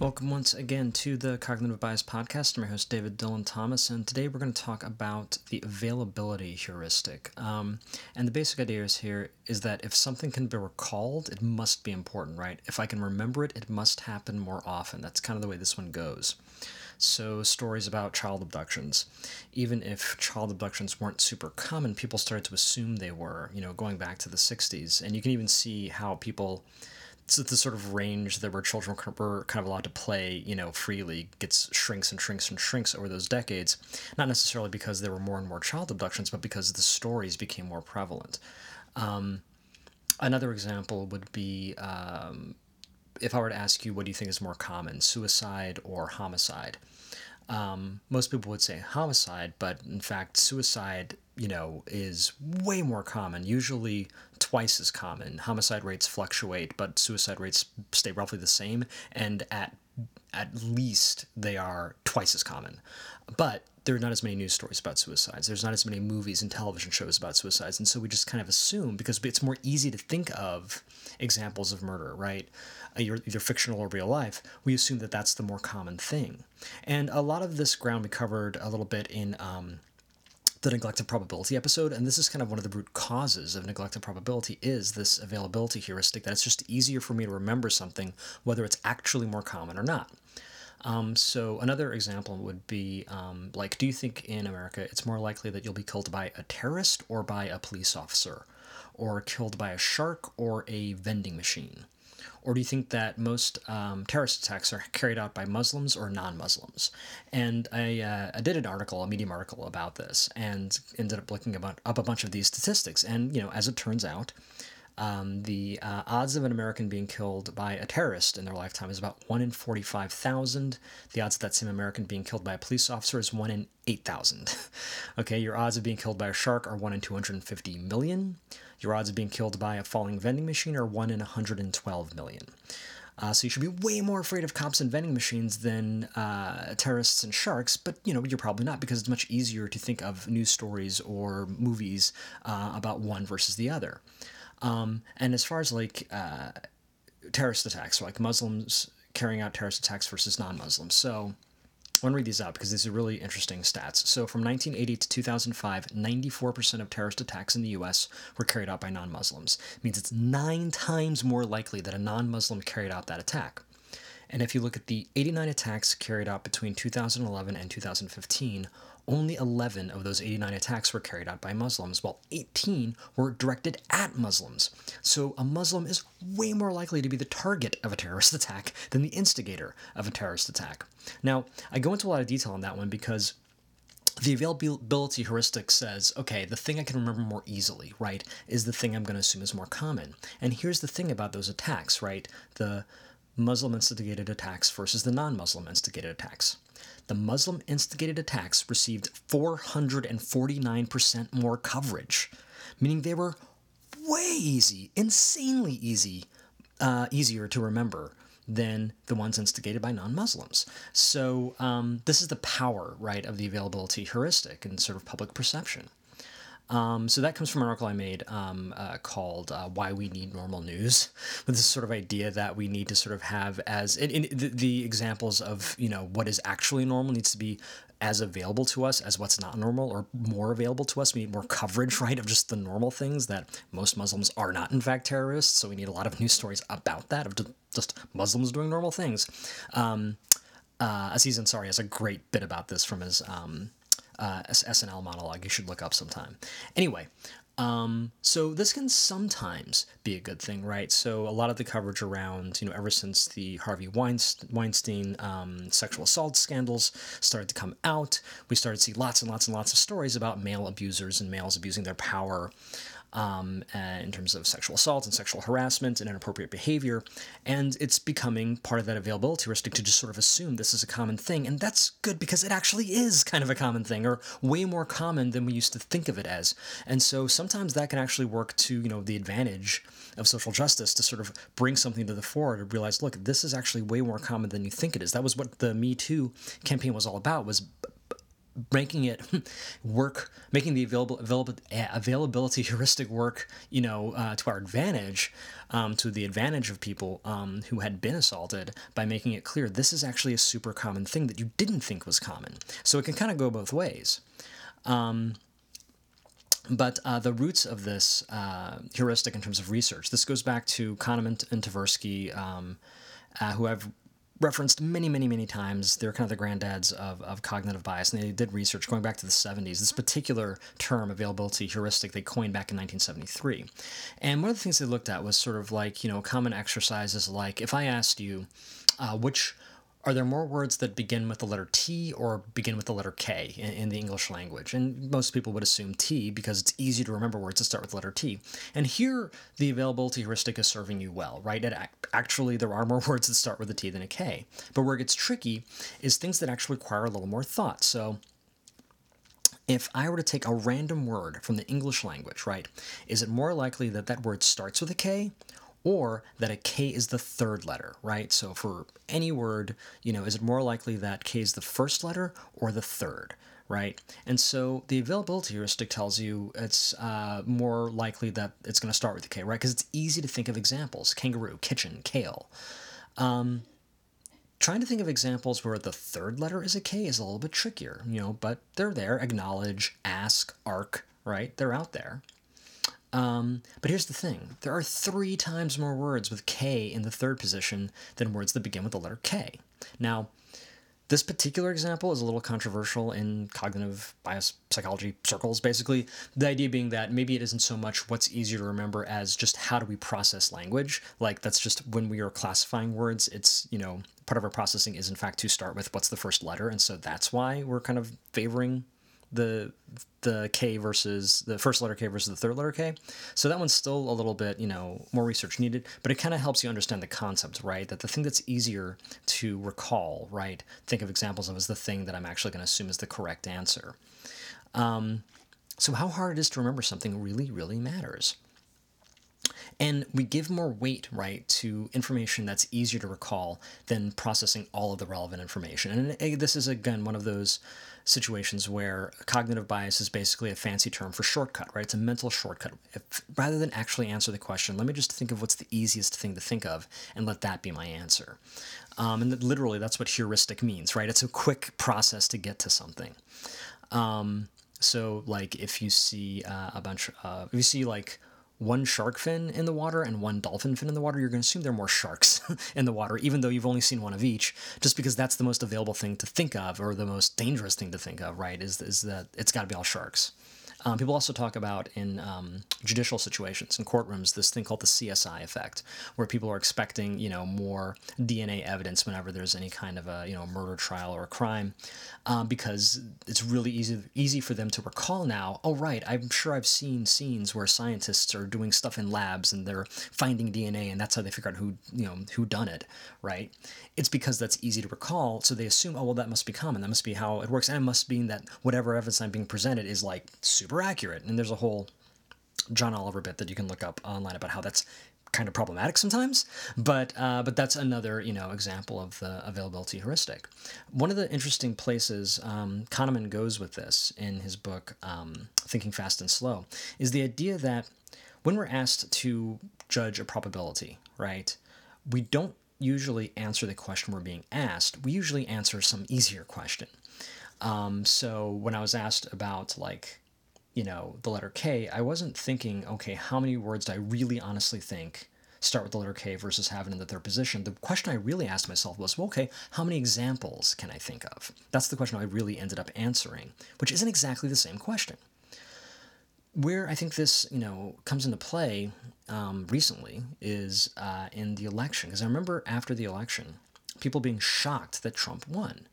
Welcome once again to the Cognitive Bias Podcast. I'm your host, David Dylan Thomas, and today we're going to talk about the availability heuristic. Um, and the basic idea is here is that if something can be recalled, it must be important, right? If I can remember it, it must happen more often. That's kind of the way this one goes. So, stories about child abductions. Even if child abductions weren't super common, people started to assume they were, you know, going back to the 60s. And you can even see how people the sort of range that where children were kind of allowed to play, you know, freely gets shrinks and shrinks and shrinks over those decades. Not necessarily because there were more and more child abductions, but because the stories became more prevalent. Um, another example would be um, if I were to ask you, what do you think is more common, suicide or homicide? Um, most people would say homicide, but in fact, suicide, you know, is way more common. Usually, twice as common. Homicide rates fluctuate, but suicide rates stay roughly the same, and at at least they are twice as common. But there are not as many news stories about suicides. There's not as many movies and television shows about suicides, and so we just kind of assume because it's more easy to think of examples of murder, right? Uh, either fictional or real life. We assume that that's the more common thing, and a lot of this ground we covered a little bit in. Um, the neglected probability episode and this is kind of one of the root causes of neglected probability is this availability heuristic that it's just easier for me to remember something whether it's actually more common or not um, so another example would be um, like, do you think in America it's more likely that you'll be killed by a terrorist or by a police officer, or killed by a shark or a vending machine? Or do you think that most um, terrorist attacks are carried out by Muslims or non-Muslims? And I, uh, I did an article, a Medium article about this, and ended up looking about, up a bunch of these statistics. And you know, as it turns out, um, the uh, odds of an American being killed by a terrorist in their lifetime is about 1 in 45,000. The odds of that same American being killed by a police officer is 1 in 8,000. okay, your odds of being killed by a shark are 1 in 250 million. Your odds of being killed by a falling vending machine are 1 in 112 million. Uh, so you should be way more afraid of cops and vending machines than uh, terrorists and sharks, but you know you're probably not because it's much easier to think of news stories or movies uh, about one versus the other. Um, and as far as like uh, terrorist attacks, like Muslims carrying out terrorist attacks versus non-Muslims. So I want to read these out because these are really interesting stats. So from 1980 to 2005, 94% of terrorist attacks in the U.S. were carried out by non-Muslims. It means it's nine times more likely that a non-Muslim carried out that attack. And if you look at the 89 attacks carried out between 2011 and 2015, only 11 of those 89 attacks were carried out by Muslims, while 18 were directed at Muslims. So a Muslim is way more likely to be the target of a terrorist attack than the instigator of a terrorist attack. Now, I go into a lot of detail on that one because the availability heuristic says, okay, the thing I can remember more easily, right, is the thing I'm going to assume is more common. And here's the thing about those attacks, right? The Muslim instigated attacks versus the non Muslim instigated attacks the Muslim instigated attacks received 449% more coverage, meaning they were way easy, insanely easy, uh, easier to remember than the ones instigated by non-Muslims. So um, this is the power, right, of the availability heuristic and sort of public perception. Um, so that comes from an article I made um, uh, called uh, "Why We Need Normal News," with this sort of idea that we need to sort of have as in, in the, the, examples of you know what is actually normal needs to be as available to us as what's not normal, or more available to us. We need more coverage, right, of just the normal things that most Muslims are not in fact terrorists. So we need a lot of news stories about that of just Muslims doing normal things. Um, uh, Aziz Ansari has a great bit about this from his um, uh, SNL monologue you should look up sometime. Anyway, um, so this can sometimes be a good thing, right? So a lot of the coverage around, you know, ever since the Harvey Weinstein um, sexual assault scandals started to come out, we started to see lots and lots and lots of stories about male abusers and males abusing their power um, in terms of sexual assault and sexual harassment and inappropriate behavior. And it's becoming part of that availability heuristic to just sort of assume this is a common thing. And that's good because it actually is kind of a common thing or way more common than we used to think of it as. And so sometimes that can actually work to, you know, the advantage of social justice to sort of bring something to the fore to realize, look, this is actually way more common than you think it is. That was what the Me Too campaign was all about was making it work, making the available, available availability heuristic work, you know, uh, to our advantage, um, to the advantage of people um, who had been assaulted by making it clear this is actually a super common thing that you didn't think was common. So it can kind of go both ways. Um, but uh, the roots of this uh, heuristic in terms of research, this goes back to Kahneman and Tversky, um, uh, who I've referenced many, many, many times. They're kind of the granddads of, of cognitive bias, and they did research going back to the 70s. This particular term, availability heuristic, they coined back in 1973. And one of the things they looked at was sort of like, you know, common exercises like if I asked you, uh, which are there more words that begin with the letter T or begin with the letter K in, in, the English language? And most people would assume T because it's easy to remember words that start with the letter T. And here, the availability heuristic is serving you well, right? It, actually, there are more words that start with a T than a K. But where it gets tricky is things that actually require a little more thought. So, if I were to take a random word from the English language, right, is it more likely that that word starts with a K or that a K is the third letter, right? So for any word, you know, is it more likely that K is the first letter or the third, right? And so the availability heuristic tells you it's uh, more likely that it's going to start with a K, right? Because it's easy to think of examples kangaroo, kitchen, kale. Um, trying to think of examples where the third letter is a K is a little bit trickier, you know, but they're there. Acknowledge, ask, arc, right? They're out there. Um, but here's the thing there are three times more words with K in the third position than words that begin with the letter K. Now, this particular example is a little controversial in cognitive bias psychology circles, basically. The idea being that maybe it isn't so much what's easier to remember as just how do we process language. Like, that's just when we are classifying words, it's, you know, part of our processing is in fact to start with what's the first letter. And so that's why we're kind of favoring the the K versus the first letter K versus the third letter K. So that one's still a little bit, you know, more research needed, but it kind of helps you understand the concept, right? That the thing that's easier to recall, right? Think of examples of as the thing that I'm actually going to assume is the correct answer. Um, so how hard it is to remember something really, really matters. And we give more weight, right, to information that's easier to recall than processing all of the relevant information. And eh, this is, again, one of those situations where cognitive bias is basically a fancy term for shortcut, right? It's a mental shortcut. If, rather than actually answer the question, let me just think of what's the easiest thing to think of and let that be my answer. Um, and literally, that's what heuristic means, right? It's a quick process to get to something. Um, so, like, if you see uh, a bunch, uh, if you see like one shark fin in the water and one dolphin fin in the water, you're going to assume there are more sharks in the water, even though you've only seen one of each, just because that's the most available thing to think of or the most dangerous thing to think of, right? Is, is that it's got to be all sharks. Um, people also talk about in um, judicial situations, in courtrooms, this thing called the CSI effect, where people are expecting, you know, more DNA evidence whenever there's any kind of a, you know, murder trial or a crime, um, because it's really easy easy for them to recall now. Oh, right, I'm sure I've seen scenes where scientists are doing stuff in labs and they're finding DNA, and that's how they figure out who, you know, who done it, right? It's because that's easy to recall, so they assume, oh, well, that must be common. That must be how it works, and it must mean that whatever evidence I'm being presented is like super super accurate. And there's a whole John Oliver bit that you can look up online about how that's kind of problematic sometimes. But uh, but that's another you know example of the availability heuristic. One of the interesting places um, Kahneman goes with this in his book um, Thinking Fast and Slow is the idea that when we're asked to judge a probability, right, we don't usually answer the question we're being asked. We usually answer some easier question. Um, so when I was asked about like you know, the letter K, I wasn't thinking, okay, how many words do I really honestly think start with the letter K versus have it in the third position? The question I really asked myself was, well, okay, how many examples can I think of? That's the question I really ended up answering, which isn't exactly the same question. Where I think this, you know, comes into play um, recently is uh, in the election, because I remember after the election, people being shocked that Trump won.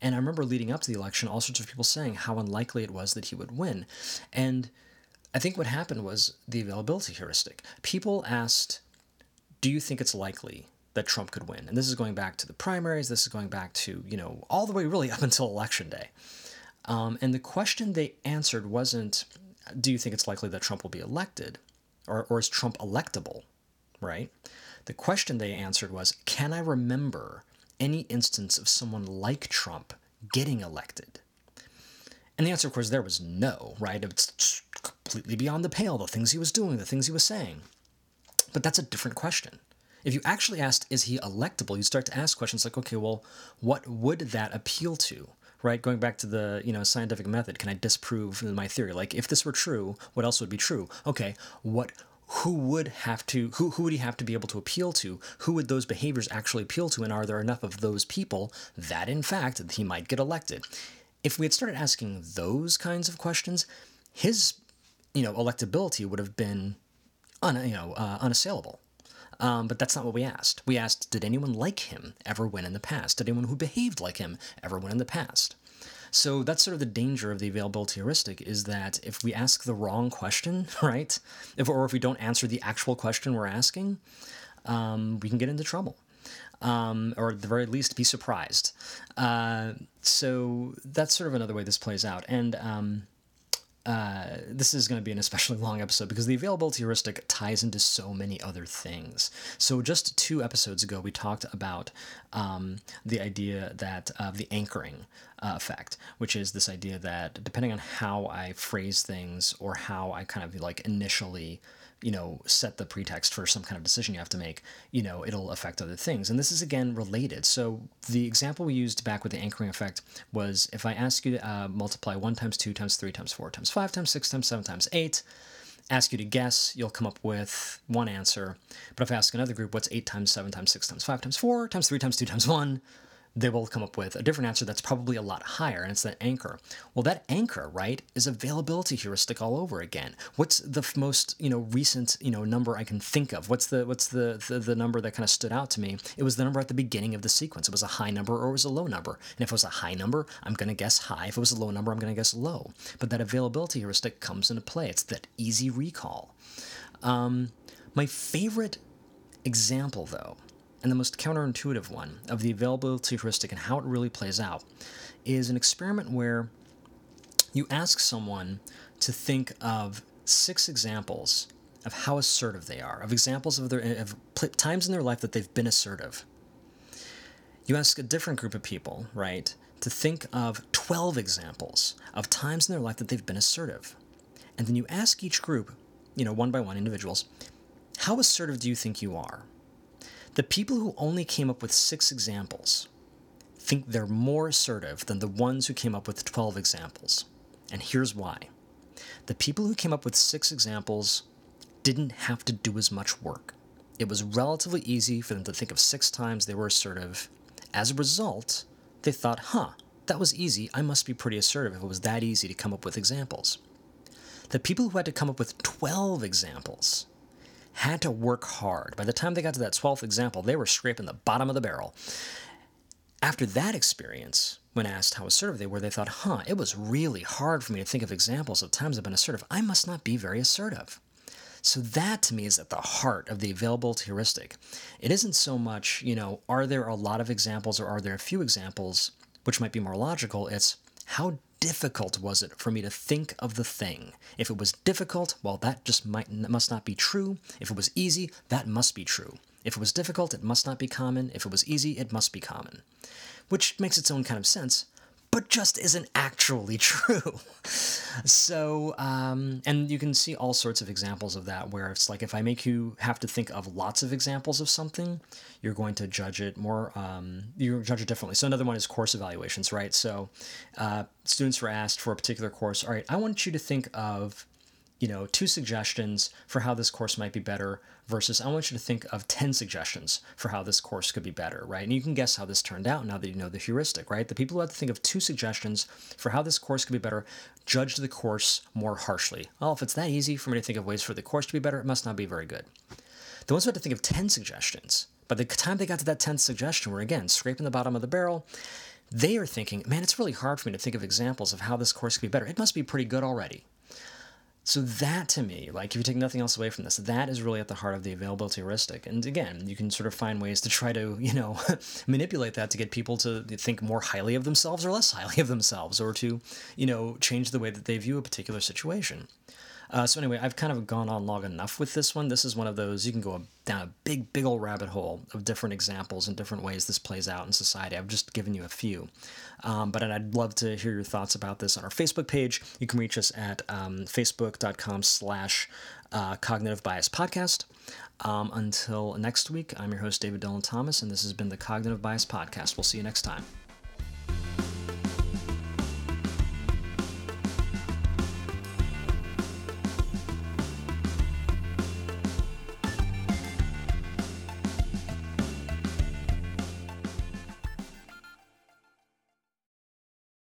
And I remember leading up to the election, all sorts of people saying how unlikely it was that he would win. And I think what happened was the availability heuristic. People asked, Do you think it's likely that Trump could win? And this is going back to the primaries, this is going back to, you know, all the way really up until election day. Um, and the question they answered wasn't, Do you think it's likely that Trump will be elected? Or, or is Trump electable? Right? The question they answered was, Can I remember any instance of someone like Trump getting elected. And the answer, of course, there was no, right? It's completely beyond the pale, the things he was doing, the things he was saying. But that's a different question. If you actually asked, is he electable, you'd start to ask questions like, okay, well, what would that appeal to? Right, going back to the you know scientific method, can I disprove my theory? Like, if this were true, what else would be true? Okay, what who would have to who, who would he have to be able to appeal to who would those behaviors actually appeal to and are there enough of those people that in fact he might get elected if we had started asking those kinds of questions, his, you know, electability would have been, un, you know, uh, unassailable. Um, but that's not what we asked. We asked, did anyone like him ever win in the past? Did anyone who behaved like him ever win in the past? So that's sort of the danger of the availability heuristic is that if we ask the wrong question, right, if, or if we don't answer the actual question we're asking, um, we can get into trouble um, or at the very least be surprised. Uh, so that's sort of another way this plays out. And um, uh, this is going to be an especially long episode because the availability heuristic ties into so many other things. So, just two episodes ago, we talked about um, the idea that of uh, the anchoring uh, effect, which is this idea that depending on how I phrase things or how I kind of like initially you know, set the pretext for some kind of decision you have to make, you know, it'll affect other things. And this is again related. So the example we used back with the anchoring effect was if I ask you to uh, multiply 1 times 2 times 3 times 4 times 5 times 6 times 7 times 8, ask you to guess, you'll come up with one answer. But if I ask another group, what's 8 times 7 times 6 times 5 times 4 times 3 times 2 times 1, they will come up with a different answer that's probably a lot higher, and it's that anchor. Well, that anchor, right, is availability heuristic all over again. What's the most, you know, recent, you know, number I can think of? What's the what's the the, the number that kind of stood out to me? It was the number at the beginning of the sequence. It was a high number or it was a low number. And if it was a high number, I'm going to guess high. If it was a low number, I'm going to guess low. But that availability heuristic comes into play. It's that easy recall. Um, my favorite example, though, and the most counterintuitive one of the availability heuristic and how it really plays out is an experiment where you ask someone to think of six examples of how assertive they are, of examples of their of times in their life that they've been assertive. You ask a different group of people, right, to think of 12 examples of times in their life that they've been assertive. And then you ask each group, you know, one by one individuals, how assertive do you think you are? The people who only came up with six examples think they're more assertive than the ones who came up with 12 examples. And here's why. The people who came up with six examples didn't have to do as much work. It was relatively easy for them to think of six times they were assertive. As a result, they thought, huh, that was easy. I must be pretty assertive if it was that easy to come up with examples. The people who had to come up with 12 examples had to work hard. By the time they got to that 12th example, they were scraping the bottom of the barrel. After that experience, when asked how assertive they were, they thought, huh, it was really hard for me to think of examples of times I've been assertive. I must not be very assertive. So that to me is at the heart of the availability heuristic. It isn't so much, you know, are there a lot of examples or are there a few examples, which might be more logical. It's how difficult was it for me to think of the thing? If it was difficult, well, that just might must not be true. If it was easy, that must be true. If it was difficult, it must not be common. If it was easy, it must be common. Which makes its own kind of sense, but just isn't actually true. so, um, and you can see all sorts of examples of that where it's like if I make you have to think of lots of examples of something, you're going to judge it more, um, you judge it differently. So, another one is course evaluations, right? So, uh, students were asked for a particular course, all right, I want you to think of you know, two suggestions for how this course might be better versus I want you to think of 10 suggestions for how this course could be better, right? And you can guess how this turned out now that you know the heuristic, right? The people who had to think of two suggestions for how this course could be better judged the course more harshly. Well, if it's that easy for me to think of ways for the course to be better, it must not be very good. The ones who had to think of 10 suggestions, by the time they got to that 10th suggestion, were again scraping the bottom of the barrel. They are thinking, man, it's really hard for me to think of examples of how this course could be better. It must be pretty good already. So that to me, like if you take nothing else away from this, that is really at the heart of the availability heuristic. And again, you can sort of find ways to try to, you know, manipulate that to get people to think more highly of themselves or less highly of themselves, or to, you know, change the way that they view a particular situation. Uh, so anyway, I've kind of gone on long enough with this one. This is one of those you can go down a big, big old rabbit hole of different examples and different ways this plays out in society. I've just given you a few, um, but I'd love to hear your thoughts about this on our Facebook page. You can reach us at um, facebook.com/slash uh, Cognitive Bias Podcast. Um, until next week, I'm your host David Dylan Thomas, and this has been the Cognitive Bias Podcast. We'll see you next time.